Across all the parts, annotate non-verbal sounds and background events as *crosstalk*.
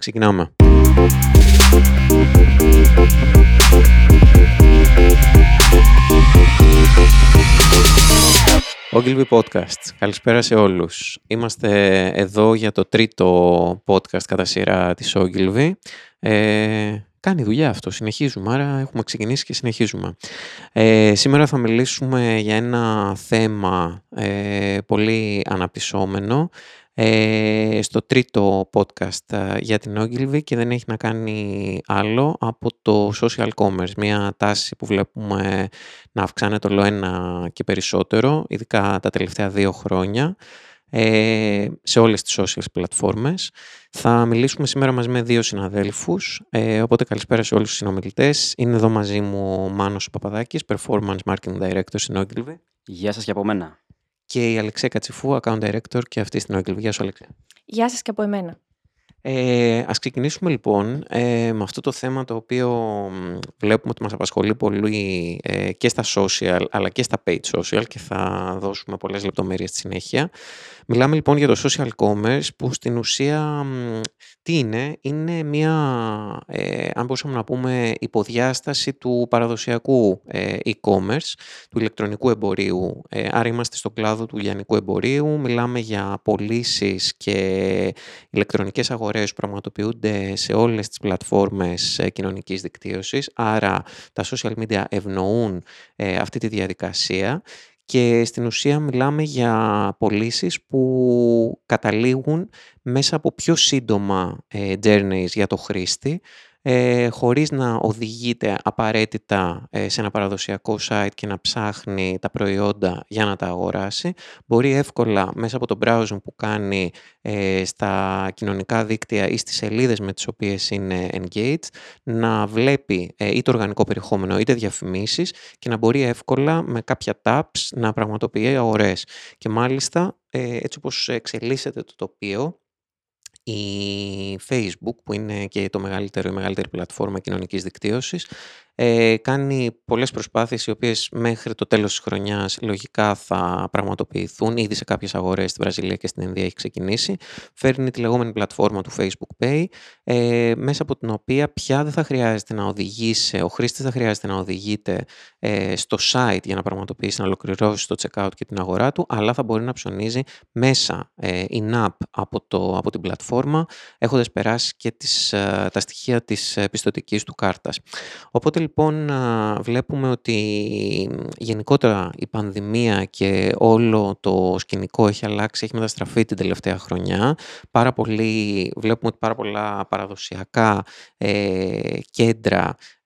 Ξεκινάμε. Ogilvy Podcast. Καλησπέρα σε όλους. Είμαστε εδώ για το τρίτο podcast κατά σειρά της Ogilvy. Ε, κάνει δουλειά αυτό, συνεχίζουμε, άρα έχουμε ξεκινήσει και συνεχίζουμε. Ε, σήμερα θα μιλήσουμε για ένα θέμα ε, πολύ αναπτυσσόμενο ε, στο τρίτο podcast ε, για την Ogilvy και δεν έχει να κάνει άλλο από το social commerce, μια τάση που βλέπουμε να αυξάνεται όλο ένα και περισσότερο, ειδικά τα τελευταία δύο χρόνια, ε, σε όλες τις social πλατφόρμες. Θα μιλήσουμε σήμερα μαζί με δύο συναδέλφους, ε, οπότε καλησπέρα σε όλους τους συνομιλητές. Είναι εδώ μαζί μου ο Μάνος Παπαδάκης, Performance Marketing Director στην Ogilvy. Γεια σας και από μένα και η Αλεξία Κατσιφού, Account Director και αυτή στην Ogilvy. Γεια σου Αλεξία. Γεια σας και από εμένα. Ε, ας ξεκινήσουμε λοιπόν ε, με αυτό το θέμα το οποίο βλέπουμε ότι μας απασχολεί πολύ ε, και στα social αλλά και στα page social και θα δώσουμε πολλές λεπτομέρειες στη συνέχεια. Μιλάμε λοιπόν για το social commerce που στην ουσία τι είναι, είναι μια, ε, αν μπορούσαμε να πούμε, υποδιάσταση του παραδοσιακού ε, e-commerce, του ηλεκτρονικού εμπορίου. Ε, άρα είμαστε στο κλάδο του λιανικού εμπορίου, μιλάμε για πωλήσεις και ηλεκτρονικές αγορές που πραγματοποιούνται σε όλες τις πλατφόρμες ε, κοινωνικής δικτύωσης, άρα τα social media ευνοούν ε, αυτή τη διαδικασία. Και στην ουσία μιλάμε για πωλήσεις που καταλήγουν μέσα από πιο σύντομα ε, journeys για το χρήστη ε, χωρίς να οδηγείται απαραίτητα ε, σε ένα παραδοσιακό site και να ψάχνει τα προϊόντα για να τα αγοράσει. Μπορεί εύκολα μέσα από το browsing που κάνει ε, στα κοινωνικά δίκτυα ή στις σελίδες με τις οποίες είναι engaged να βλέπει ε, είτε οργανικό περιεχόμενο είτε διαφημίσεις και να μπορεί εύκολα με κάποια taps να πραγματοποιεί αγορές. Και μάλιστα έτσι όπως εξελίσσεται το τοπίο η Facebook που είναι και το μεγαλύτερο, η μεγαλύτερη πλατφόρμα κοινωνικής δικτύωσης ε, κάνει πολλές προσπάθειες οι οποίες μέχρι το τέλος της χρονιάς λογικά θα πραγματοποιηθούν. Ήδη σε κάποιες αγορές στη Βραζιλία και στην Ινδία έχει ξεκινήσει. Φέρνει τη λεγόμενη πλατφόρμα του Facebook Pay ε, μέσα από την οποία πια δεν θα χρειάζεται να οδηγήσει, ο χρήστης θα χρειάζεται να οδηγείται ε, στο site για να πραγματοποιήσει, να ολοκληρώσει το checkout και την αγορά του, αλλά θα μπορεί να ψωνίζει μέσα ε, in-app από, το, από την πλατφόρμα έχοντας περάσει και τις, ε, τα στοιχεία της πιστοτικής του κάρτας. Οπότε λοιπόν βλέπουμε ότι γενικότερα η πανδημία και όλο το σκηνικό έχει αλλάξει, έχει μεταστραφεί την τελευταία χρονιά. Πάρα πολύ, βλέπουμε ότι πάρα πολλά παραδοσιακά ε, κέντρα ε,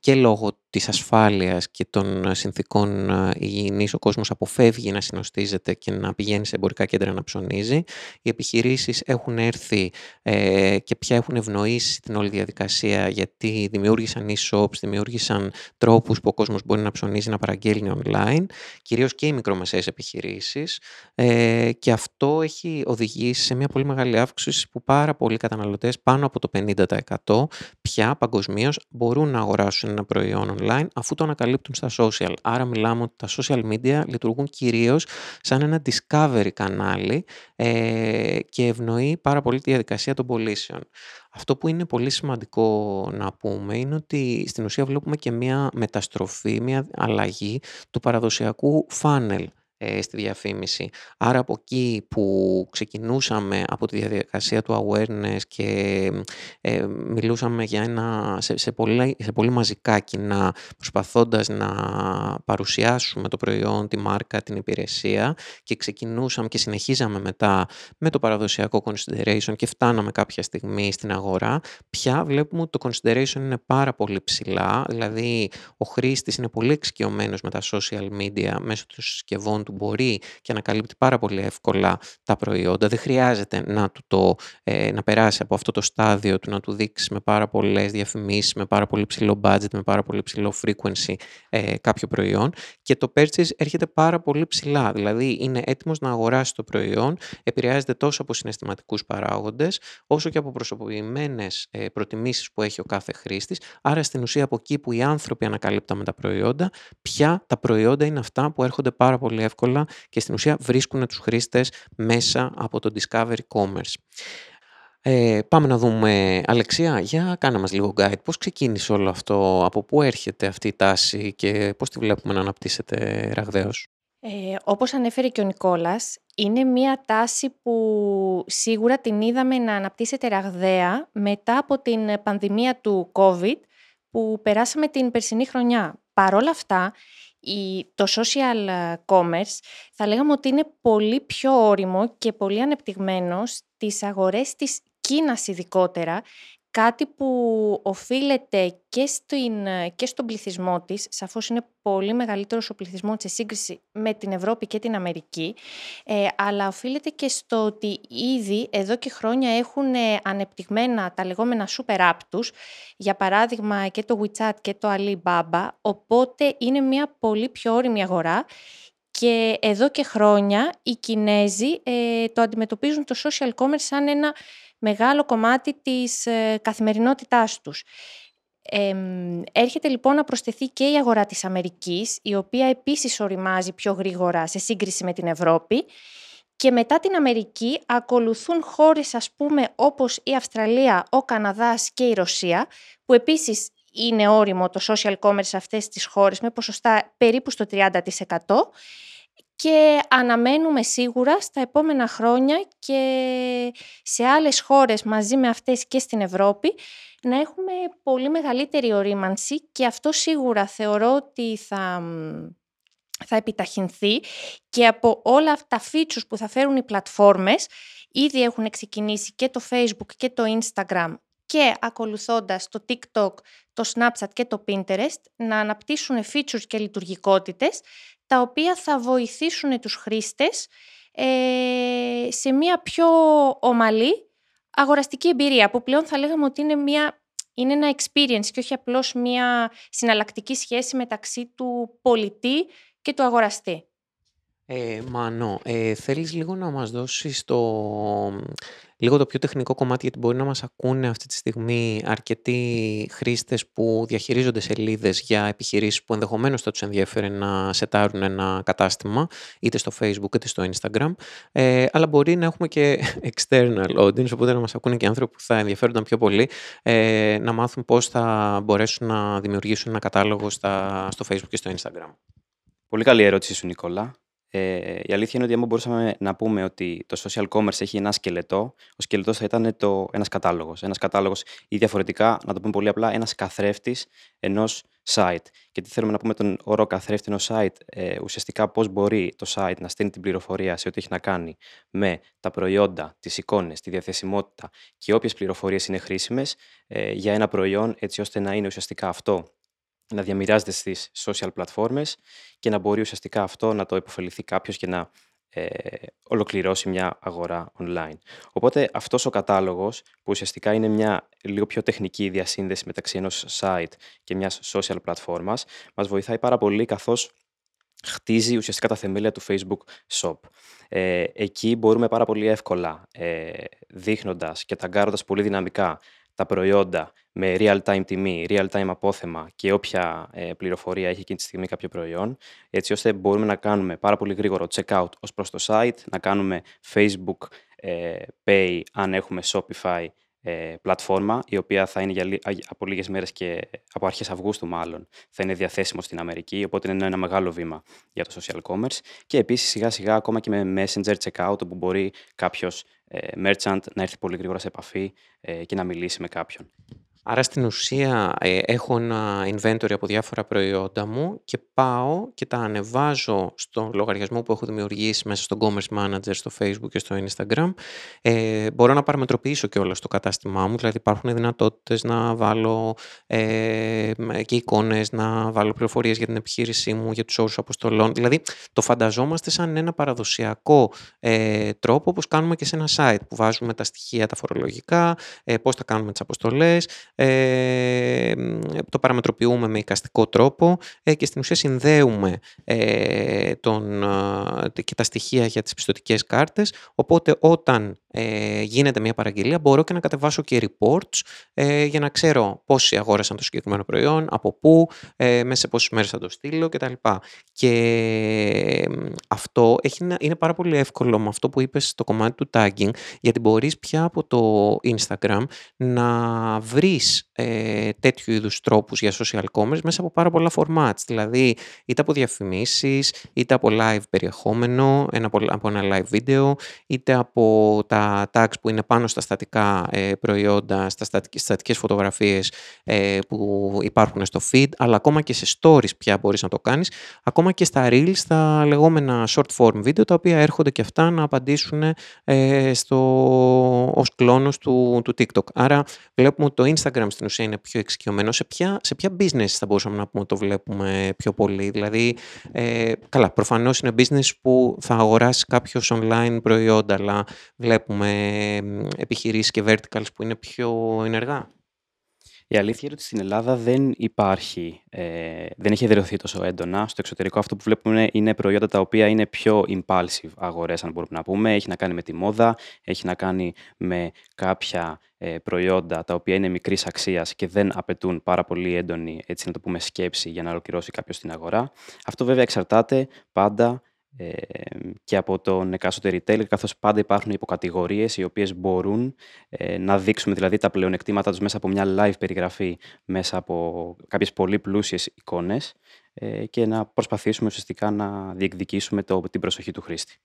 και λόγω της ασφάλειας και των συνθήκων ε, υγιεινής ο κόσμος αποφεύγει να συνοστίζεται και να πηγαίνει σε εμπορικά κέντρα να ψωνίζει. Οι επιχειρήσεις έχουν έρθει ε, και πια έχουν ευνοήσει την όλη διαδικασία γιατί δημιούργησαν e-shops, δημιούργησαν τρόπους που ο κόσμος μπορεί να ψωνίζει, να παραγγέλνει online, κυρίως και οι μικρομεσαίες επιχειρήσεις ε, και αυτό έχει οδηγήσει σε μια πολύ μεγάλη αύξηση που πάρα πολλοί καταναλωτές, πάνω από το 50% πια παγκοσμίως μπορούν να αγοράσουν ένα προϊόν online αφού το ανακαλύπτουν στα social. Άρα μιλάμε ότι τα social media λειτουργούν κυρίως σαν ένα discovery κανάλι ε, και ευνοεί πάρα πολύ τη διαδικασία των πωλήσεων. Αυτό που είναι πολύ σημαντικό να πούμε είναι ότι στην ουσία βλέπουμε και μια μεταστροφή, μια αλλαγή του παραδοσιακού funnel ε, στη διαφήμιση. Άρα από εκεί που ξεκινούσαμε από τη διαδικασία του awareness και ε, μιλούσαμε για ένα, σε, σε, πολύ, σε πολύ μαζικά κοινά προσπαθώντας να παρουσιάσουμε το προϊόν, τη μάρκα, την υπηρεσία και ξεκινούσαμε και συνεχίζαμε μετά με το παραδοσιακό consideration και φτάναμε κάποια στιγμή στην αγορά, πια βλέπουμε ότι το consideration είναι πάρα πολύ ψηλά, δηλαδή ο χρήστης είναι πολύ εξοικειωμένος με τα social media μέσω των συσκευών του μπορεί και ανακαλύπτει πάρα πολύ εύκολα τα προϊόντα. Δεν χρειάζεται να, του το, ε, να περάσει από αυτό το στάδιο του να του δείξει με πάρα πολλές διαφημίσεις, με πάρα πολύ ψηλό budget, με πάρα πολύ ψηλό frequency ε, κάποιο προϊόν και το purchase έρχεται πάρα πολύ ψηλά. Δηλαδή είναι έτοιμος να αγοράσει το προϊόν, επηρεάζεται τόσο από συναισθηματικούς παράγοντες, όσο και από προσωποποιημένες ε, προτιμήσεις που έχει ο κάθε χρήστης. Άρα στην ουσία από εκεί που οι άνθρωποι ανακαλύπταμε τα προϊόντα, πια τα προϊόντα είναι αυτά που έρχονται πάρα πολύ εύκολα και στην ουσία βρίσκουν τους χρήστες μέσα από το Discovery Commerce. Ε, πάμε να δούμε, Αλεξία, για κάνε μας λίγο guide. Πώς ξεκίνησε όλο αυτό, από πού έρχεται αυτή η τάση και πώς τη βλέπουμε να αναπτύσσεται ραγδαίως. Ε, όπως ανέφερε και ο Νικόλας, είναι μια τάση που σίγουρα την είδαμε να αναπτύσσεται ραγδαία μετά από την πανδημία του COVID που περάσαμε την περσινή χρονιά. Παρ' όλα αυτά, το social commerce θα λέγαμε ότι είναι πολύ πιο όριμο και πολύ ανεπτυγμένο στις αγορές της Κίνας ειδικότερα, κάτι που οφείλεται και, στην, και στον πληθυσμό της, σαφώς είναι πολύ μεγαλύτερος ο πληθυσμός σε σύγκριση με την Ευρώπη και την Αμερική, ε, αλλά οφείλεται και στο ότι ήδη εδώ και χρόνια έχουν ανεπτυγμένα τα λεγόμενα super app τους, για παράδειγμα και το WeChat και το Alibaba, οπότε είναι μια πολύ πιο όρημη αγορά και εδώ και χρόνια οι Κινέζοι ε, το αντιμετωπίζουν το social commerce σαν ένα μεγάλο κομμάτι της ε, καθημερινότητάς τους. έρχεται λοιπόν να προσθεθεί και η αγορά της Αμερικής, η οποία επίσης οριμάζει πιο γρήγορα σε σύγκριση με την Ευρώπη. Και μετά την Αμερική ακολουθούν χώρες ας πούμε όπως η Αυστραλία, ο Καναδάς και η Ρωσία, που επίσης είναι όριμο το social commerce σε αυτές τις χώρες με ποσοστά περίπου στο 30% και αναμένουμε σίγουρα στα επόμενα χρόνια και σε άλλες χώρες μαζί με αυτές και στην Ευρώπη να έχουμε πολύ μεγαλύτερη ορίμανση και αυτό σίγουρα θεωρώ ότι θα, θα επιταχυνθεί και από όλα τα features που θα φέρουν οι πλατφόρμες ήδη έχουν ξεκινήσει και το Facebook και το Instagram και ακολουθώντας το TikTok, το Snapchat και το Pinterest να αναπτύσσουν features και λειτουργικότητες τα οποία θα βοηθήσουν τους χρήστες ε, σε μια πιο ομαλή αγοραστική εμπειρία που πλέον θα λέγαμε ότι είναι, μια, είναι ένα experience και όχι απλώς μια συναλλακτική σχέση μεταξύ του πολιτή και του αγοραστή. Ε, Μάνο, ε, θέλεις λίγο να μας δώσεις το, λίγο το πιο τεχνικό κομμάτι, γιατί μπορεί να μας ακούνε αυτή τη στιγμή αρκετοί χρήστες που διαχειρίζονται σελίδες για επιχειρήσεις που ενδεχομένως θα τους ενδιαφέρει να σετάρουν ένα κατάστημα, είτε στο Facebook είτε στο Instagram, ε, αλλά μπορεί να έχουμε και external audience, οπότε να μας ακούνε και άνθρωποι που θα ενδιαφέρονταν πιο πολύ, ε, να μάθουν πώς θα μπορέσουν να δημιουργήσουν ένα κατάλογο στα, στο Facebook και στο Instagram. Πολύ καλή ερώτηση σου, Νικόλα. Ε, η αλήθεια είναι ότι αν μπορούσαμε να πούμε ότι το social commerce έχει ένα σκελετό, ο σκελετός θα ήταν το, ένας κατάλογος. Ένας κατάλογος ή διαφορετικά, να το πούμε πολύ απλά, ένας καθρέφτης ενός site. Και τι θέλουμε να πούμε τον όρο καθρέφτη ενός site, ε, ουσιαστικά πώς μπορεί το site να στέλνει την πληροφορία σε ό,τι έχει να κάνει με τα προϊόντα, τις εικόνες, τη διαθεσιμότητα και όποιες πληροφορίες είναι χρήσιμες ε, για ένα προϊόν έτσι ώστε να είναι ουσιαστικά αυτό να διαμοιράζεται στις social πλατφόρμες και να μπορεί ουσιαστικά αυτό να το υποφεληθεί κάποιος και να ε, ολοκληρώσει μια αγορά online. Οπότε αυτός ο κατάλογος που ουσιαστικά είναι μια λίγο πιο τεχνική διασύνδεση μεταξύ ενός site και μιας social πλατφόρμας μας βοηθάει πάρα πολύ καθώς χτίζει ουσιαστικά τα θεμέλια του Facebook Shop. Ε, εκεί μπορούμε πάρα πολύ εύκολα, ε, δείχνοντας και ταγκάροντας πολύ δυναμικά τα προϊόντα με real-time τιμή, real-time απόθεμα και όποια ε, πληροφορία έχει εκείνη τη στιγμή κάποιο προϊόν, έτσι ώστε μπορούμε να κάνουμε πάρα πολύ γρήγορο check-out ως προς το site, να κάνουμε Facebook ε, Pay αν έχουμε Shopify ε, πλατφόρμα, η οποία θα είναι για, από λίγες μέρες και από αρχές Αυγούστου μάλλον, θα είναι διαθέσιμο στην Αμερική, οπότε είναι ένα μεγάλο βήμα για το social commerce. Και επίσης σιγά σιγά ακόμα και με Messenger checkout, όπου μπορεί κάποιος ε, merchant να έρθει πολύ γρήγορα σε επαφή ε, και να μιλήσει με κάποιον. Άρα στην ουσία ε, έχω ένα inventory από διάφορα προϊόντα μου και πάω και τα ανεβάζω στο λογαριασμό που έχω δημιουργήσει μέσα στο Commerce Manager, στο Facebook και στο Instagram. Ε, μπορώ να παραμετροποιήσω και όλα στο κατάστημά μου, δηλαδή υπάρχουν δυνατότητες να βάλω ε, και εικόνες, να βάλω πληροφορίες για την επιχείρησή μου, για τους όρους αποστολών. Δηλαδή το φανταζόμαστε σαν ένα παραδοσιακό ε, τρόπο όπως κάνουμε και σε ένα site που βάζουμε τα στοιχεία τα φορολογικά, ε, πώς θα κάνουμε τις αποστολές, ε, το παραμετροποιούμε με εικαστικό τρόπο ε, και στην ουσία συνδέουμε ε, τον, και τα στοιχεία για τις πιστοτικές κάρτες, οπότε όταν ε, γίνεται μια παραγγελία, μπορώ και να κατεβάσω και reports ε, για να ξέρω πόσοι αγόρασαν το συγκεκριμένο προϊόν, από πού, ε, μέσα σε πόσες μέρες θα το στείλω κτλ. Και αυτό έχει, είναι πάρα πολύ εύκολο με αυτό που είπες στο κομμάτι του tagging, γιατί μπορείς πια από το Instagram να βρεις ε, τέτοιου είδους τρόπους για social commerce μέσα από πάρα πολλά formats, δηλαδή είτε από διαφημίσεις, είτε από live περιεχόμενο, ένα, από ένα live video, είτε από τα tags που είναι πάνω στα στατικά ε, προϊόντα, στα στατικές, στατικές φωτογραφίες ε, που υπάρχουν στο feed, αλλά ακόμα και σε stories πια μπορείς να το κάνεις, ακόμα και στα reels, στα λεγόμενα short form video, τα οποία έρχονται και αυτά να απαντήσουν ε, στο, ως κλόνος του, του TikTok. Άρα βλέπουμε ότι το Instagram στην ουσία είναι πιο εξοικειωμένο. Σε ποια, σε ποια business θα μπορούσαμε να πούμε ότι το βλέπουμε πιο πολύ; Δηλαδή, ε, καλά, προφανώς είναι business που θα αγοράσεις κάποιος online προϊόντα, αλλά βλέπουμε επιχειρήσεις και verticals που είναι πιο ενεργά. Η αλήθεια είναι ότι στην Ελλάδα δεν υπάρχει, ε, δεν έχει εδραιωθεί τόσο έντονα. Στο εξωτερικό αυτό που βλέπουμε είναι προϊόντα τα οποία είναι πιο impulsive αγορές, αν μπορούμε να πούμε. Έχει να κάνει με τη μόδα, έχει να κάνει με κάποια ε, προϊόντα τα οποία είναι μικρής αξίας και δεν απαιτούν πάρα πολύ έντονη, έτσι να το πούμε, σκέψη για να ολοκληρώσει κάποιος την αγορά. Αυτό βέβαια εξαρτάται πάντα και από τον εκάστοτε retailer, καθώς πάντα υπάρχουν υποκατηγορίες οι οποίες μπορούν ε, να δείξουμε δηλαδή τα πλεονεκτήματά τους μέσα από μια live περιγραφή, μέσα από κάποιες πολύ πλούσιες εικόνες ε, και να προσπαθήσουμε ουσιαστικά να διεκδικήσουμε το, την προσοχή του χρήστη.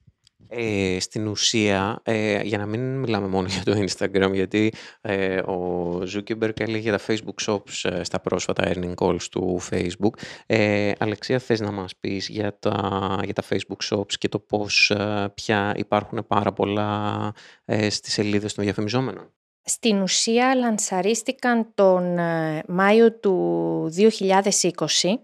Ε, στην ουσία, ε, για να μην μιλάμε μόνο για το Instagram, γιατί ε, ο Zuckerberg έλεγε για τα Facebook Shops ε, στα πρόσφατα earning calls του Facebook. Ε, Αλεξία, θες να μας πεις για τα, για τα Facebook Shops και το πώς ε, πια υπάρχουν πάρα πολλά ε, στις σελίδες των διαφημιζόμενων; Στην ουσία λανσαρίστηκαν τον Μάιο του 2020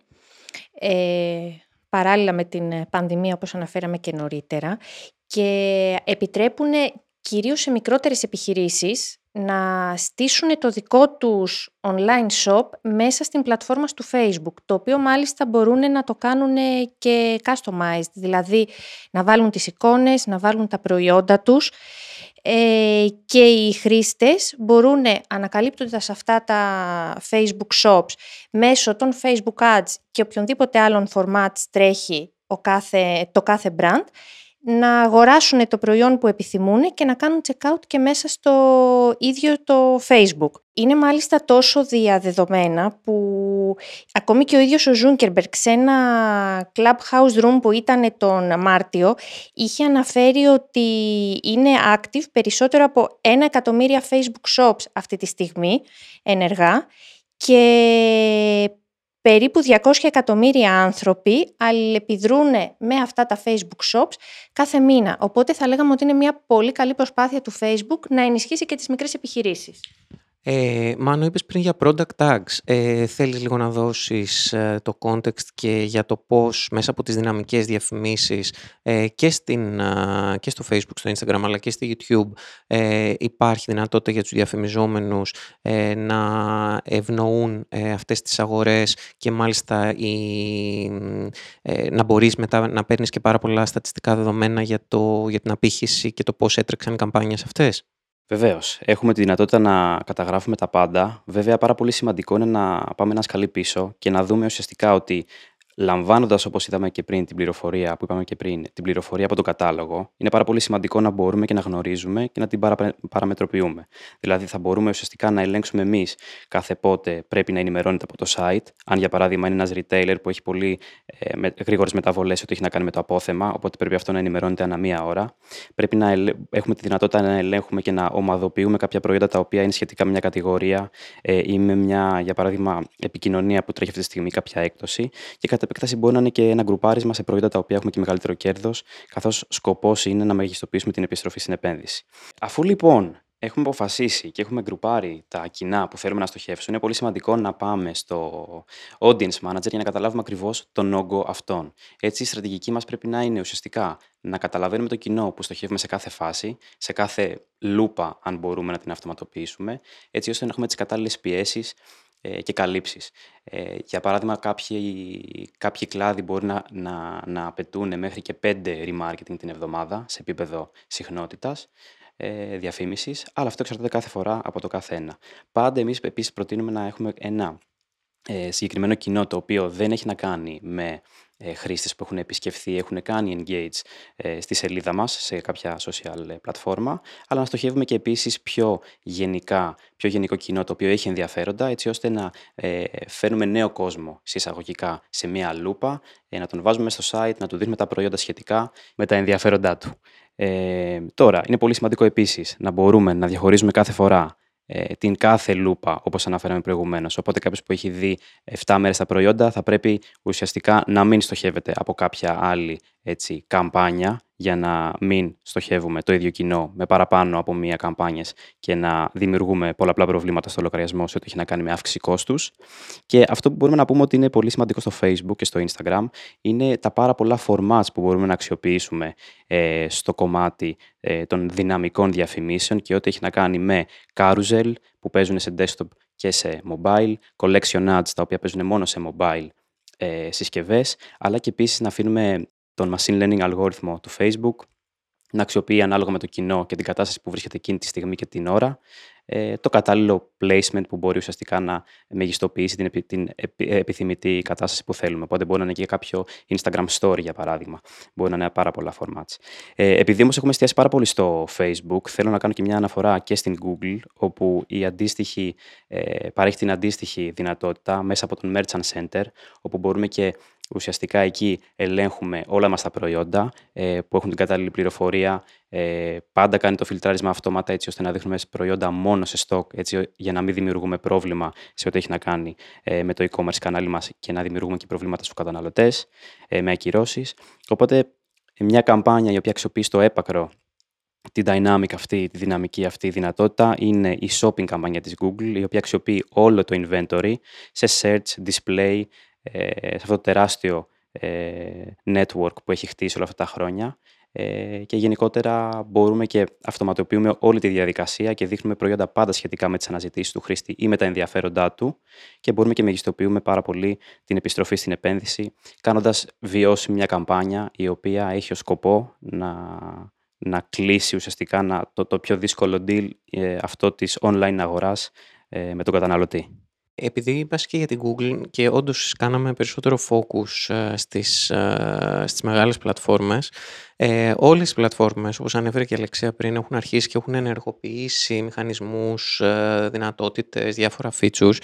παράλληλα με την ε, πανδημία όπως αναφέραμε και νωρίτερα και επιτρέπουν κυρίως σε μικρότερες επιχειρήσεις να στήσουν το δικό τους online shop μέσα στην πλατφόρμα του Facebook, το οποίο μάλιστα μπορούν να το κάνουν και customized, δηλαδή να βάλουν τις εικόνες, να βάλουν τα προϊόντα τους ε, και οι χρήστες μπορούν ανακαλύπτοντας αυτά τα Facebook Shops μέσω των Facebook Ads και οποιονδήποτε άλλων formats τρέχει ο κάθε, το κάθε brand να αγοράσουν το προϊόν που επιθυμούν και να κάνουν check-out και μέσα στο ίδιο το Facebook. Είναι μάλιστα τόσο διαδεδομένα που ακόμη και ο ίδιος ο Ζούνκερμπεργκ σε ένα clubhouse room που ήταν τον Μάρτιο είχε αναφέρει ότι είναι active περισσότερο από ένα εκατομμύρια Facebook shops αυτή τη στιγμή ενεργά και περίπου 200 εκατομμύρια άνθρωποι αλληλεπιδρούν με αυτά τα Facebook Shops κάθε μήνα. Οπότε θα λέγαμε ότι είναι μια πολύ καλή προσπάθεια του Facebook να ενισχύσει και τις μικρές επιχειρήσεις. Ε, Μάνο, είπες πριν για product tags. Ε, θέλεις λίγο να δώσεις ε, το context και για το πώς μέσα από τις δυναμικές διαφημίσεις ε, και, στην, ε, και στο Facebook, στο Instagram αλλά και στο YouTube ε, υπάρχει δυνατότητα για τους διαφημιζόμενους να ευνοούν αυτές τις αγορές και μάλιστα η, να μπορείς μετά να παίρνεις και πάρα πολλά στατιστικά δεδομένα για, το, για την απήχηση και το πώς έτρεξαν οι καμπάνιες αυτές; Βεβαίως. Έχουμε τη δυνατότητα να καταγράφουμε τα πάντα. Βέβαια, πάρα πολύ σημαντικό είναι να πάμε ένα σκαλί πίσω και να δούμε ουσιαστικά ότι λαμβάνοντας, όπως είδαμε και πριν, την πληροφορία που είπαμε και πριν, την πληροφορία από τον κατάλογο, είναι πάρα πολύ σημαντικό να μπορούμε και να γνωρίζουμε και να την παρα... παραμετροποιούμε. Δηλαδή, θα μπορούμε ουσιαστικά να ελέγξουμε εμείς κάθε πότε πρέπει να ενημερώνεται από το site. Αν, για παράδειγμα, είναι ένας retailer που έχει πολύ ε, με, γρήγορες μεταβολές, ότι έχει να κάνει με το απόθεμα, οπότε πρέπει αυτό να ενημερώνεται ανά μία ώρα. Πρέπει να ελε... έχουμε τη δυνατότητα να ελέγχουμε και να ομαδοποιούμε κάποια προϊόντα τα οποία είναι σχετικά με μια κατηγορία ε, ή με μια, για παράδειγμα, επικοινωνία που τρέχει αυτή τη στιγμή, κάποια έκπτωση. Και κατά επέκταση μπορεί να είναι και ένα γκρουπάρισμα σε προϊόντα τα οποία έχουμε και μεγαλύτερο κέρδος, καθώς σκοπός είναι να μεγιστοποιήσουμε την επιστροφή στην επένδυση. Αφού λοιπόν έχουμε αποφασίσει και έχουμε γκρουπάρει τα κοινά που θέλουμε να στοχεύσουμε, είναι πολύ σημαντικό να πάμε στο audience manager για να καταλάβουμε ακριβώς τον όγκο αυτών. Έτσι, η στρατηγική μας πρέπει να είναι ουσιαστικά να καταλαβαίνουμε το κοινό που στοχεύουμε σε κάθε φάση, σε κάθε λούπα, αν μπορούμε να την αυτοματοποιήσουμε, έτσι ώστε να έχουμε τις κατάλληλες πιέσεις ε, και καλύψεις. Ε, για παράδειγμα, κάποιοι, κάποιοι κλάδοι μπορεί να, να, να απαιτούν μέχρι και 5 remarketing την εβδομάδα σε επίπεδο συχνότητας. ε, διαφήμισης, αλλά αυτό εξαρτάται κάθε φορά από το κάθε ένα. Πάντα εμείς επίσης προτείνουμε να έχουμε ένα ε, συγκεκριμένο κοινό το οποίο δεν έχει να κάνει με ε, χρήστες που έχουν επισκεφθεί, έχουν κάνει engage ε, στη σελίδα μας σε κάποια social ε, πλατφόρμα, αλλά να στοχεύουμε και επίσης πιο γενικά, πιο γενικό κοινό το οποίο έχει ενδιαφέροντα, έτσι ώστε να ε, φέρνουμε νέο κόσμο συσσαγωγικά σε μία λούπα, ε, να τον βάζουμε στο site, να του δίνουμε τα προϊόντα σχετικά με τα ενδιαφέροντά του. Ε, τώρα, είναι πολύ σημαντικό επίσης να μπορούμε να διαχωρίζουμε κάθε φορά ε, την κάθε λούπα, όπως αναφέραμε προηγουμένως. Οπότε κάποιος που έχει δει 7 μέρες τα προϊόντα θα πρέπει ουσιαστικά να μην στοχεύεται από κάποια άλλη έτσι, καμπάνια για να μην στοχεύουμε το ίδιο κοινό με παραπάνω από μία καμπάνια και να δημιουργούμε πολλαπλά προβλήματα στο λογαριασμό σε ό,τι έχει να κάνει με αύξηση κόστους. Και αυτό που μπορούμε να πούμε ότι είναι πολύ σημαντικό στο Facebook και στο Instagram είναι τα πάρα πολλά formats που μπορούμε να αξιοποιήσουμε ε, στο κομμάτι ε, των δυναμικών διαφημίσεων και ό,τι έχει να κάνει με carousel που παίζουν σε desktop και σε mobile, collection ads τα οποία παίζουν μόνο σε mobile ε, συσκευές, αλλά και επίσης να αφήνουμε τον machine learning αλγόριθμο του Facebook να αξιοποιεί ανάλογα με το κοινό και την κατάσταση που βρίσκεται εκείνη τη στιγμή και την ώρα ε, το κατάλληλο placement που μπορεί ουσιαστικά να μεγιστοποιήσει την, επι, την επιθυμητή κατάσταση που θέλουμε. Οπότε μπορεί να είναι και κάποιο Instagram story για παράδειγμα. Μπορεί να είναι πάρα πολλά formats. Ε, επειδή όμως έχουμε εστιάσει πάρα πολύ στο Facebook, θέλω να κάνω και μια αναφορά και στην Google, όπου η αντίστοιχη, ε, παρέχει την αντίστοιχη δυνατότητα μέσα από τον Merchant Center, όπου μπορούμε και ουσιαστικά εκεί ελέγχουμε όλα μας τα προϊόντα ε, που έχουν την κατάλληλη πληροφορία. Ε, πάντα κάνει το φιλτράρισμα αυτόματα έτσι ώστε να δείχνουμε προϊόντα μόνο σε stock έτσι, για να μην δημιουργούμε πρόβλημα σε ό,τι έχει να κάνει ε, με το e-commerce κανάλι μας και να δημιουργούμε και προβλήματα στους καταναλωτές ε, με ακυρώσεις. Οπότε μια καμπάνια η οποία αξιοποιεί στο έπακρο την dynamic αυτή, τη δυναμική αυτή δυνατότητα είναι η shopping καμπάνια της Google, η οποία αξιοποιεί όλο το inventory σε search, display, ε, σε αυτό το τεράστιο ε, network που έχει χτίσει όλα αυτά τα χρόνια ε, και γενικότερα μπορούμε και αυτοματοποιούμε όλη τη διαδικασία και δείχνουμε προϊόντα πάντα σχετικά με τις αναζητήσεις του χρήστη ή με τα ενδιαφέροντά του και μπορούμε και μεγιστοποιούμε πάρα πολύ την επιστροφή στην επένδυση κάνοντας βιώσιμη μια καμπάνια η οποία έχει ως σκοπό να, να κλείσει ουσιαστικά να, το, το πιο δύσκολο deal αυτό της online αγοράς με τον καταναλωτή. Επειδή είπα και για την Google και όντως κάναμε περισσότερο focus ε, στις, ε, στις μεγάλες πλατφόρμες, ε, όλες οι πλατφόρμες, όπως ανέφερε και η Αλεξία πριν, έχουν αρχίσει και έχουν ενεργοποιήσει μηχανισμούς, ε, δυνατότητες, διάφορα features.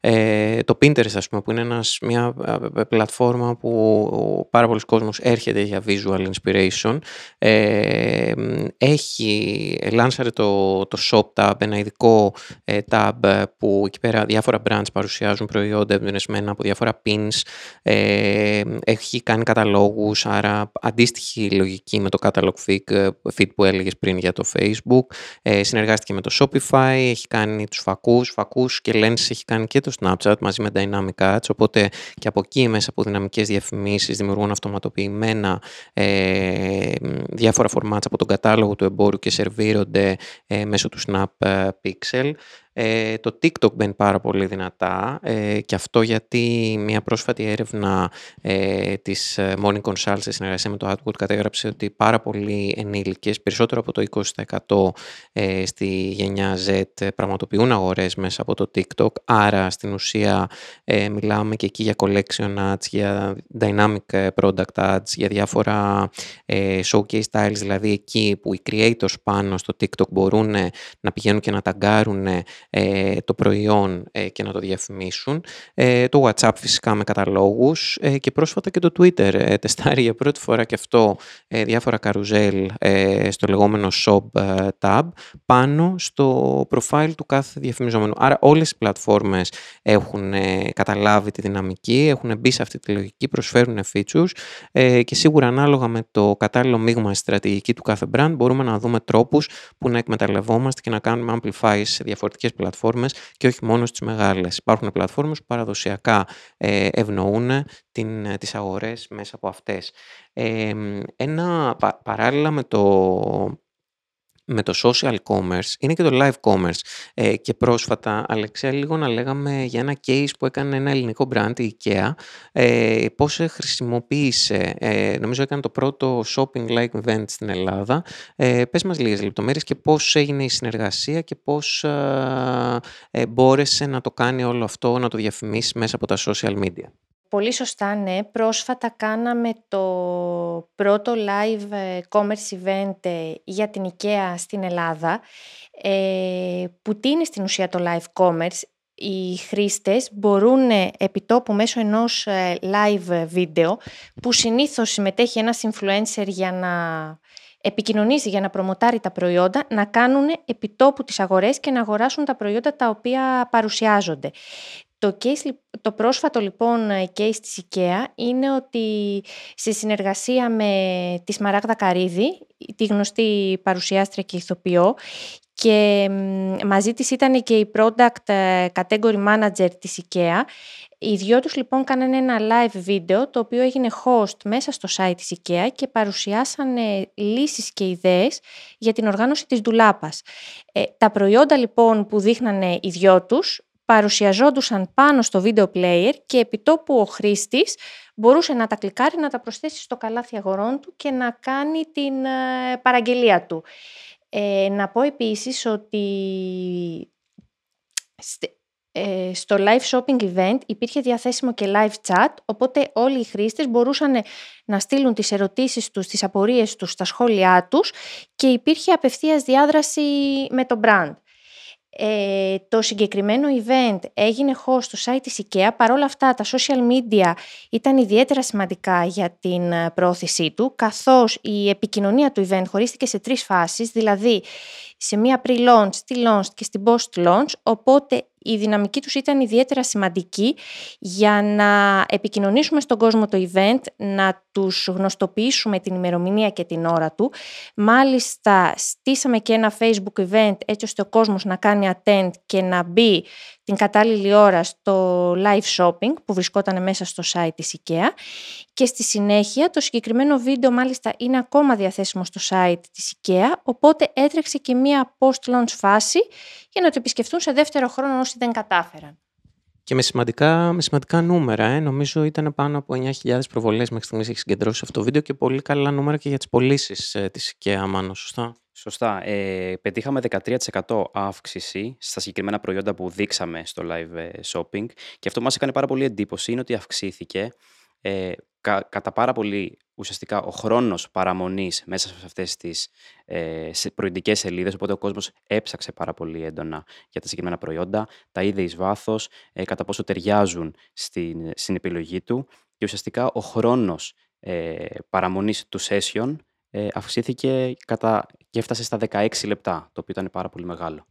Ε, το Pinterest, ας πούμε, που είναι ένας, μια ε, πλατφόρμα που πάρα πολλοί κόσμος έρχεται για visual inspiration, ε, έχει, λάνσαρε το, το Shop Tab, ένα ειδικό ε, tab που εκεί πέρα διάφορα brands παρουσιάζουν προϊόντα εμπνευσμένα από διάφορα pins, ε, έχει κάνει καταλόγους, άρα αντίστοιχη λογική με το catalog feed, ε, feed που έλεγες πριν για το Facebook. Ε, συνεργάστηκε με το Shopify, έχει κάνει τους φακούς, φακούς και lenses έχει κάνει και το Snapchat μαζί με Dynamic Ads, οπότε και από εκεί μέσα από δυναμικές διαφημίσεις δημιουργούν αυτοματοποιημένα ε, διάφορα formats από τον κατάλογο του εμπόρου και σερβίρονται ε, μέσω του Snap ε, Pixel. Ε, το TikTok μπαίνει πάρα πολύ δυνατά ε, και αυτό γιατί μια πρόσφατη έρευνα ε, της ε, Morning Consult σε συνεργασία με το AdWord κατέγραψε ότι πάρα πολλοί ενήλικες, περισσότερο από το 20% ε, στη γενιά Z πραγματοποιούν αγορές μέσα από το TikTok, άρα στην ουσία μιλάμε και εκεί για collection ads, για dynamic product ads, για διάφορα showcase styles, δηλαδή εκεί που οι creators πάνω στο TikTok μπορούν να πηγαίνουν και να ταγκάρουν ε, το προϊόν ε, και να το διαφημίσουν. Ε, το WhatsApp φυσικά με καταλόγους και πρόσφατα και το Twitter τεστάρει για πρώτη φορά και αυτό διάφορα καρουζέλ στο λεγόμενο Shop Tab πάνω στο profile του κάθε διαφημιζόμενου. Άρα όλες οι πλατφόρμες έχουν καταλάβει τη δυναμική, έχουν μπει σε αυτή τη λογική, προσφέρουν features και σίγουρα ανάλογα με το κατάλληλο μείγμα στρατηγική του κάθε brand μπορούμε να δούμε τρόπους που να εκμεταλλευόμαστε και να κάνουμε amplify σε διαφορετικές πλατφόρμες και όχι μόνο στις μεγάλες. Υπάρχουν πλατφόρμες που παραδοσιακά ε, ευνοούν την, ε, τις αγορές μέσα από αυτές. ένα, παράλληλα με το, με το social commerce είναι και το live commerce. Ε, και πρόσφατα, Αλεξία, λίγο να λέγαμε για ένα case που έκανε ένα ελληνικό brand, η IKEA, ε, πώς χρησιμοποίησε, ε, νομίζω έκανε το πρώτο shopping like event στην Ελλάδα. Ε, πες μας λίγες λεπτομέρειες και πώς έγινε η συνεργασία και πώς ε, ε, μπόρεσε να το κάνει όλο αυτό, να το διαφημίσει μέσα από τα social media. Πολύ σωστά, ναι. Πρόσφατα κάναμε το πρώτο live ε, commerce event ε, για την IKEA στην Ελλάδα, ε, που τι είναι στην ουσία το live commerce. Οι χρήστες μπορούν επιτόπου μέσω ενός live βίντεο, που συνήθως συμμετέχει ένας influencer για να επικοινωνήσει, για να προμοτάρει τα προϊόντα, να κάνουν επιτόπου τις αγορές και να αγοράσουν τα προϊόντα τα οποία παρουσιάζονται. Το, case, το πρόσφατο λοιπόν case της IKEA είναι ότι σε συνεργασία με τη Σμαράγδα Καρίδη, τη γνωστή παρουσιάστρια και ηθοποιό, και μαζί της ήταν και η product ε, category manager της IKEA. Οι δυο τους λοιπόν κάνανε ένα live βίντεο το οποίο έγινε host μέσα στο site της IKEA και παρουσιάσανε λύσεις και ιδέες για την οργάνωση της ντουλάπας. Ε, τα προϊόντα λοιπόν που δείχνανε οι δυο τους παρουσιαζόντουσαν πάνω στο video player και επιτόπου ο χρήστης μπορούσε να τα κλικάρει, να τα προσθέσει στο καλάθι αγορών του και να κάνει την ε, παραγγελία του. Ε, να πω επίσης ότι ε, στο live shopping event υπήρχε διαθέσιμο και live chat, οπότε όλοι οι χρήστες μπορούσαν να στείλουν τις ερωτήσεις τους, τις απορίες τους, τα σχόλιά τους και υπήρχε απευθείας διάδραση με το brand. Ε, το συγκεκριμένο event έγινε host στο site της IKEA. Παρ' όλα αυτά τα social media ήταν ιδιαίτερα σημαντικά για την ε, πρόθεσή του, καθώς η επικοινωνία του event χωρίστηκε σε τρεις φάσεις, δηλαδή σε μία pre-launch, στη launch και στην post-launch, οπότε η δυναμική τους ήταν ιδιαίτερα σημαντική για να επικοινωνήσουμε στον κόσμο το event, να τους γνωστοποιήσουμε την ημερομηνία και την ώρα του. Μάλιστα, στήσαμε και ένα Facebook event έτσι ώστε ο κόσμος να κάνει attend και να μπει την κατάλληλη ώρα στο live shopping που βρισκόταν μέσα στο site της IKEA και στη συνέχεια το συγκεκριμένο βίντεο μάλιστα είναι ακόμα διαθέσιμο στο site της IKEA οπότε έτρεξε και μία post-launch φάση για να το επισκεφτούν σε δεύτερο χρόνο όσοι δεν κατάφεραν. Και με σημαντικά, με σημαντικά νούμερα, ε. νομίζω ήταν πάνω από 9.000 προβολές μέχρι στιγμής έχει συγκεντρώσει αυτό το βίντεο και πολύ καλά νούμερα και για τις πωλήσεις ε, της IKEA, Μάνο, σωστά; Σωστά. Ε, πετύχαμε 13% αύξηση στα συγκεκριμένα προϊόντα που δείξαμε στο live ε, shopping και αυτό μας έκανε πάρα πολύ εντύπωση είναι ότι αυξήθηκε ε, κα, κατά πάρα πολύ ουσιαστικά ο χρόνος παραμονής μέσα σε αυτές τις ε, προϊντικές σελίδες, οπότε ο κόσμος έψαξε πάρα πολύ έντονα για τα συγκεκριμένα προϊόντα, τα είδε εις βάθος, ε, κατά πόσο ταιριάζουν στην, στην επιλογή του και ουσιαστικά ο χρόνος ε, παραμονής του session ε, αυξήθηκε κατά, και έφτασε στα 16 λεπτά, το οποίο ήταν πάρα πολύ μεγάλο.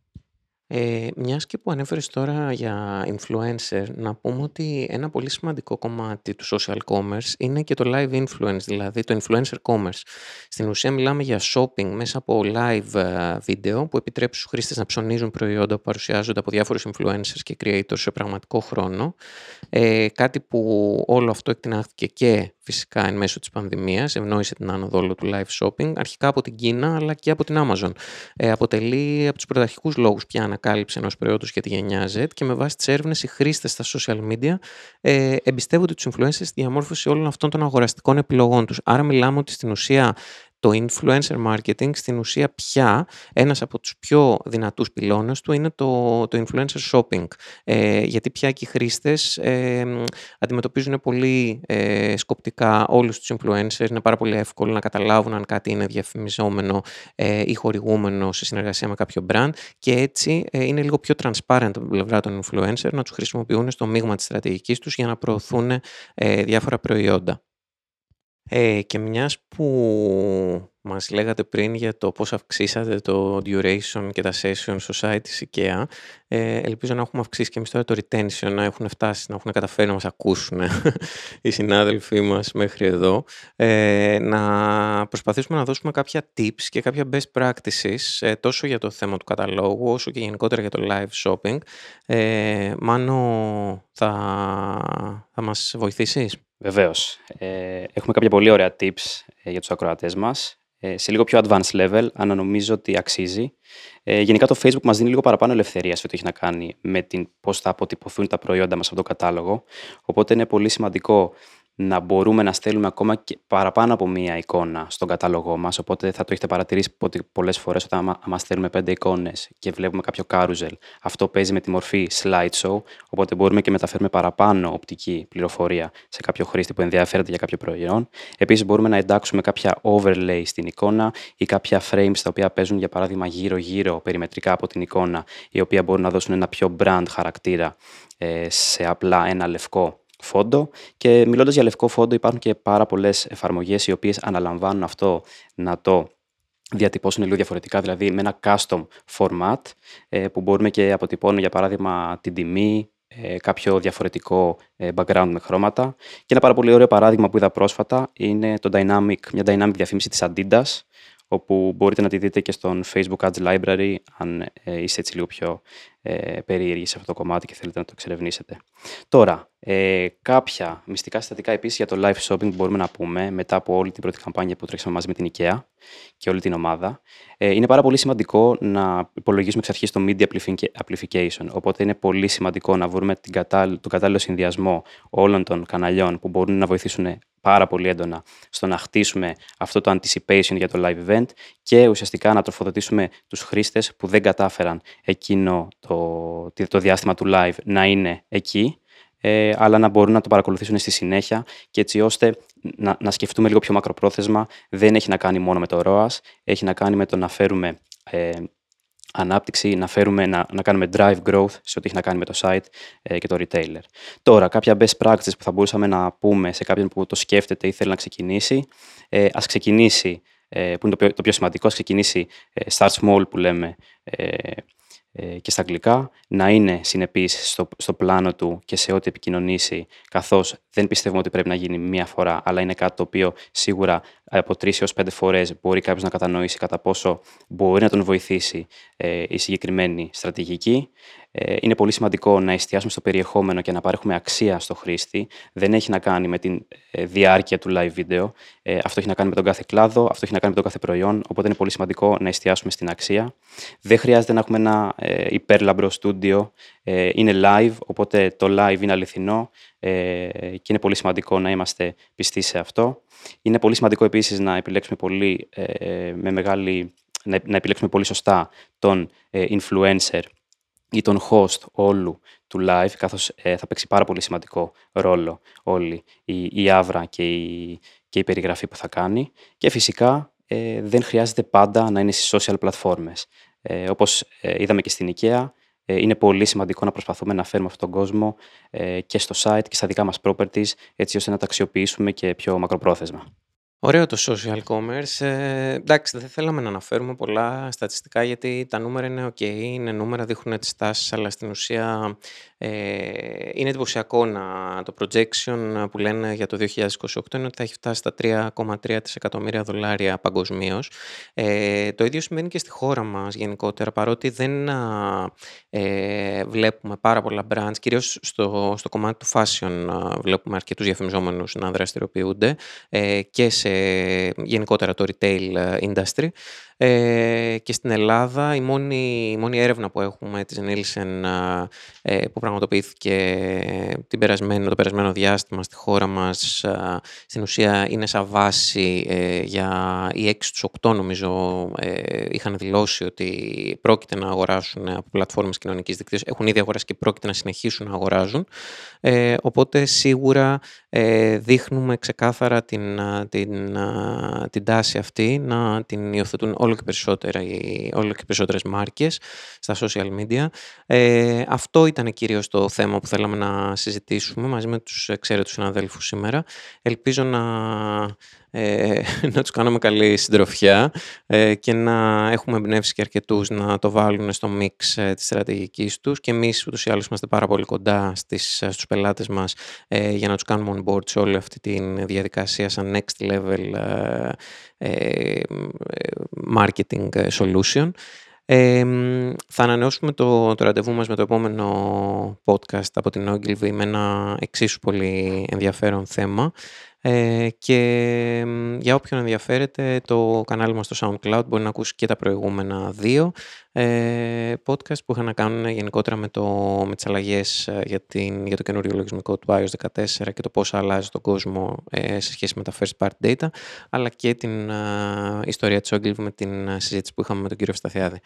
Ε, μιας και που ανέφερες τώρα για influencer, να πούμε ότι ένα πολύ σημαντικό κομμάτι του social commerce είναι και το live influence, δηλαδή το influencer commerce. Στην ουσία μιλάμε για shopping μέσα από live ε, βίντεο που επιτρέπει στους χρήστες να ψωνίζουν προϊόντα που παρουσιάζονται από διάφορους influencers και creators σε πραγματικό χρόνο. Ε, κάτι που όλο αυτό εκτινάχθηκε και φυσικά εν μέσω της πανδημίας, ευνόησε την άνοδο όλο του live shopping, αρχικά από την Κίνα αλλά και από την Amazon. Ε, αποτελεί από τους πρωταρχικούς λόγους πια ανακάλυψη ενός προϊόντος για τη γενιά Z και με βάση τις έρευνες οι χρήστες στα social media ε, εμπιστεύονται τους influencers στη διαμόρφωση όλων αυτών των αγοραστικών επιλογών τους. Άρα μιλάμε ότι στην ουσία το influencer marketing στην ουσία πια ένας από τους πιο δυνατούς πυλώνες του είναι το, το influencer shopping. Ε, γιατί πια και οι χρήστες ε, αντιμετωπίζουν πολύ ε, σκοπτικά όλους τους influencers. Είναι πάρα πολύ εύκολο να καταλάβουν αν κάτι είναι διαφημιζόμενο ε, ή χορηγούμενο σε συνεργασία με κάποιο brand και έτσι ε, είναι λίγο πιο transparent από την πλευρά των influencer να τους χρησιμοποιούν στο μείγμα της στρατηγικής τους για να προωθούν ε, διάφορα προϊόντα. Ε, και μιας που μας λέγατε πριν για το πώς αυξήσατε το duration και τα session στο site της IKEA, ε, ελπίζω να έχουμε αυξήσει και εμείς τώρα το retention, να έχουν φτάσει, να έχουν καταφέρει να μας ακούσουν *laughs* οι συνάδελφοί μας μέχρι εδώ, ε, να προσπαθήσουμε να δώσουμε κάποια tips και κάποια best practices ε, τόσο για το θέμα του καταλόγου όσο και γενικότερα για το live shopping. Ε, Μάνο, θα, θα μας βοηθήσεις; Βεβαίως. Ε, έχουμε κάποια πολύ ωραία tips για τους ακροατές μας. σε λίγο πιο advanced level, αν νομίζω ότι αξίζει. γενικά το Facebook μας δίνει λίγο παραπάνω ελευθερία σε ό,τι έχει να κάνει με την πώς θα αποτυπωθούν τα προϊόντα μας από το κατάλογο. Οπότε είναι πολύ σημαντικό να μπορούμε να στέλνουμε ακόμα και παραπάνω από μία εικόνα στον κατάλογό μας. Οπότε θα το έχετε παρατηρήσει ότι πολλές φορές όταν άμα στέλνουμε πέντε εικόνες και βλέπουμε κάποιο carousel, αυτό παίζει με τη μορφή slideshow, οπότε μπορούμε και μεταφέρουμε παραπάνω οπτική πληροφορία σε κάποιο χρήστη που ενδιαφέρεται για κάποιο προϊόν. Επίσης μπορούμε να εντάξουμε κάποια overlay στην εικόνα ή κάποια frames τα οποία παίζουν για παράδειγμα γύρω-γύρω περιμετρικά από την εικόνα, η οποία μπορούν να δώσουν ένα πιο brand χαρακτήρα ε, σε απλά ένα λευκό φόντο. Και μιλώντας για λευκό φόντο, υπάρχουν και πάρα πολλές εφαρμογές οι οποίες αναλαμβάνουν αυτό να το διατυπώσουν λίγο διαφορετικά, δηλαδή με ένα custom format ε, που μπορούμε και αποτυπώνουν για παράδειγμα την τιμή, ε, κάποιο διαφορετικό ε, background με χρώματα. Και ένα πάρα πολύ ωραίο παράδειγμα που είδα πρόσφατα είναι το dynamic, μια dynamic διαφήμιση της Adidas, όπου μπορείτε να τη δείτε και στον Facebook Ads Library, αν είστε έτσι λίγο πιο ε, περίεργοι σε αυτό το κομμάτι και θέλετε να το εξερευνήσετε. Τώρα, ε, κάποια μυστικά συστατικά επίσης για το live shopping που μπορούμε να πούμε μετά από όλη την πρώτη καμπάνια που τρέξαμε μαζί με την IKEA και όλη την ομάδα. Ε, είναι πάρα πολύ σημαντικό να υπολογίσουμε εξ αρχής το media amplification. Οπότε είναι πολύ σημαντικό να βρούμε την κατάλληλο, τον κατάλληλο συνδυασμό όλων των καναλιών που μπορούν να βοηθήσουν πάρα πολύ έντονα στο να χτίσουμε αυτό το anticipation για το live event και ουσιαστικά να τροφοδοτήσουμε τους χρήστες που δεν κατάφεραν εκείνο το, το διάστημα του live να είναι εκεί ε, αλλά να μπορούν να το παρακολουθήσουν στη συνέχεια και έτσι ώστε να, να σκεφτούμε λίγο πιο μακροπρόθεσμα. Δεν έχει να κάνει μόνο με το ROAS, έχει να κάνει με το να φέρουμε ε, ανάπτυξη, να, φέρουμε, να, να κάνουμε drive growth σε ό,τι έχει να κάνει με το site ε, και το retailer. Τώρα, κάποια best practices που θα μπορούσαμε να πούμε σε κάποιον που το σκέφτεται ή θέλει να ξεκινήσει, ε, ας ξεκινήσει, ε, που είναι το, το πιο σημαντικό, ας ξεκινήσει ε, start small που λέμε, ε, ε, και στα αγγλικά, να είναι συνεπής στο, στο πλάνο του και σε ό,τι επικοινωνήσει, καθώς δεν πιστεύουμε ότι πρέπει να γίνει μία φορά, αλλά είναι κάτι το οποίο σίγουρα από τρεις έως πέντε φορές μπορεί κάποιος να κατανοήσει κατά πόσο μπορεί να τον βοηθήσει ε, η συγκεκριμένη στρατηγική. Ε, είναι πολύ σημαντικό να εστιάσουμε στο περιεχόμενο και να παρέχουμε αξία στο χρήστη. Δεν έχει να κάνει με τη ε, διάρκεια του live video. Ε, αυτό έχει να κάνει με τον κάθε κλάδο, αυτό έχει να κάνει με τον κάθε προϊόν. Οπότε είναι πολύ σημαντικό να εστιάσουμε στην αξία. Δεν χρειάζεται να έχουμε ένα ε, υπέρλαμπρο στούντιο. Ε, είναι live, οπότε το live είναι αληθινό ε, και είναι πολύ σημαντικό να είμαστε πιστοί σε αυτό. Είναι πολύ σημαντικό επίσης να επιλέξουμε πολύ, ε, με μεγάλη, να, να επιλέξουμε πολύ σωστά τον ε, influencer ή τον host όλου του live, καθώς ε, θα παίξει πάρα πολύ σημαντικό ρόλο όλη η, η άβρα και η, και η περιγραφή που θα κάνει. Και φυσικά ε, δεν χρειάζεται πάντα να είναι στις social πλατφόρμες. Ε, όπως ε, είδαμε και στην IKEA, ε, είναι πολύ σημαντικό να προσπαθούμε να φέρουμε αυτόν τον κόσμο ε, και στο site και στα δικά μας properties, έτσι ώστε να τα αξιοποιήσουμε και πιο μακροπρόθεσμα. Ωραίο το social commerce. Ε, εντάξει, δεν θέλαμε να αναφέρουμε πολλά στατιστικά γιατί τα νούμερα είναι ok, είναι νούμερα, δείχνουν τις τάσεις, αλλά στην ουσία ε, είναι εντυπωσιακό να, το projection που λένε για το 2028 είναι ότι θα έχει φτάσει στα 3,3 δισεκατομμύρια δολάρια παγκοσμίως. Ε, το ίδιο συμβαίνει και στη χώρα μας γενικότερα, παρότι δεν ε, βλέπουμε πάρα πολλά brands, κυρίως στο, στο κομμάτι του fashion βλέπουμε αρκετούς διαφημιζόμενους να δραστηριοποιούνται ε, και σε γενικότερα το retail ε, industry. Ε, και στην Ελλάδα η μόνη, η μόνη έρευνα που έχουμε της Nielsen ε, που πραγματοποιήθηκε την περασμένο, το περασμένο διάστημα στη χώρα μας ε, στην ουσία είναι σαν βάση ε, για οι 6 τους 8 νομίζω είχαν δηλώσει ότι πρόκειται να αγοράσουν από πλατφόρμες κοινωνικής δικτύωσης. Έχουν ήδη αγοράσει και πρόκειται να συνεχίσουν να αγοράζουν. Οπότε σίγουρα δείχνουμε ξεκάθαρα την, την, την τάση αυτή να την υιοθετούν όλο και, περισσότερα, όλο και περισσότερες μάρκες στα social media. Ε, αυτό ήταν κυρίως το θέμα που θέλαμε να συζητήσουμε μαζί με τους εξαίρετους συναδέλφους σήμερα. Ελπίζω να, ε, *laughs* να τους κάνουμε καλή συντροφιά ε, και να έχουμε εμπνεύσει και αρκετούς να το βάλουν στο μίξ ε, της στρατηγικής τους και εμείς ούτως ή άλλως είμαστε πάρα πολύ κοντά στις, στους πελάτες μας ε, για να τους κάνουμε on board σε όλη αυτή τη διαδικασία σαν next level ε, marketing solution. Ε, θα ανανεώσουμε το, το ραντεβού μας με το επόμενο podcast από την Ogilvy με ένα εξίσου πολύ ενδιαφέρον θέμα. Ε, και για όποιον ενδιαφέρεται, το κανάλι μας στο SoundCloud μπορεί να ακούσει και τα προηγούμενα δύο ε, podcast που είχαν να κάνουν γενικότερα με, το, με τις αλλαγές ε, για, την, για το καινούριο λογισμικό του iOS 14 και το πώς αλλάζει τον κόσμο ε, σε σχέση με τα first party data, αλλά και την ε, ιστορία της Ogilvy με την συζήτηση που είχαμε με τον κύριο Σταθιάδη.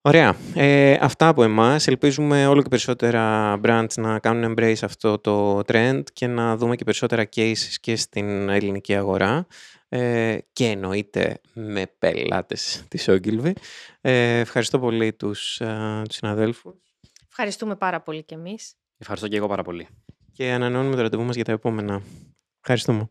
Ωραία. Ε, αυτά από εμάς. Ελπίζουμε όλο και περισσότερα brands να κάνουν embrace αυτό το trend και να δούμε και περισσότερα cases και στην ελληνική αγορά ε, και εννοείται με πελάτες της Ogilvy. Ε, ευχαριστώ πολύ τους, α, τους συναδέλφους. Ευχαριστούμε πάρα πολύ κι εμείς. Ευχαριστώ και εγώ πάρα πολύ. Και ανανεώνουμε το ραντεβού μας για τα επόμενα. Ευχαριστούμε.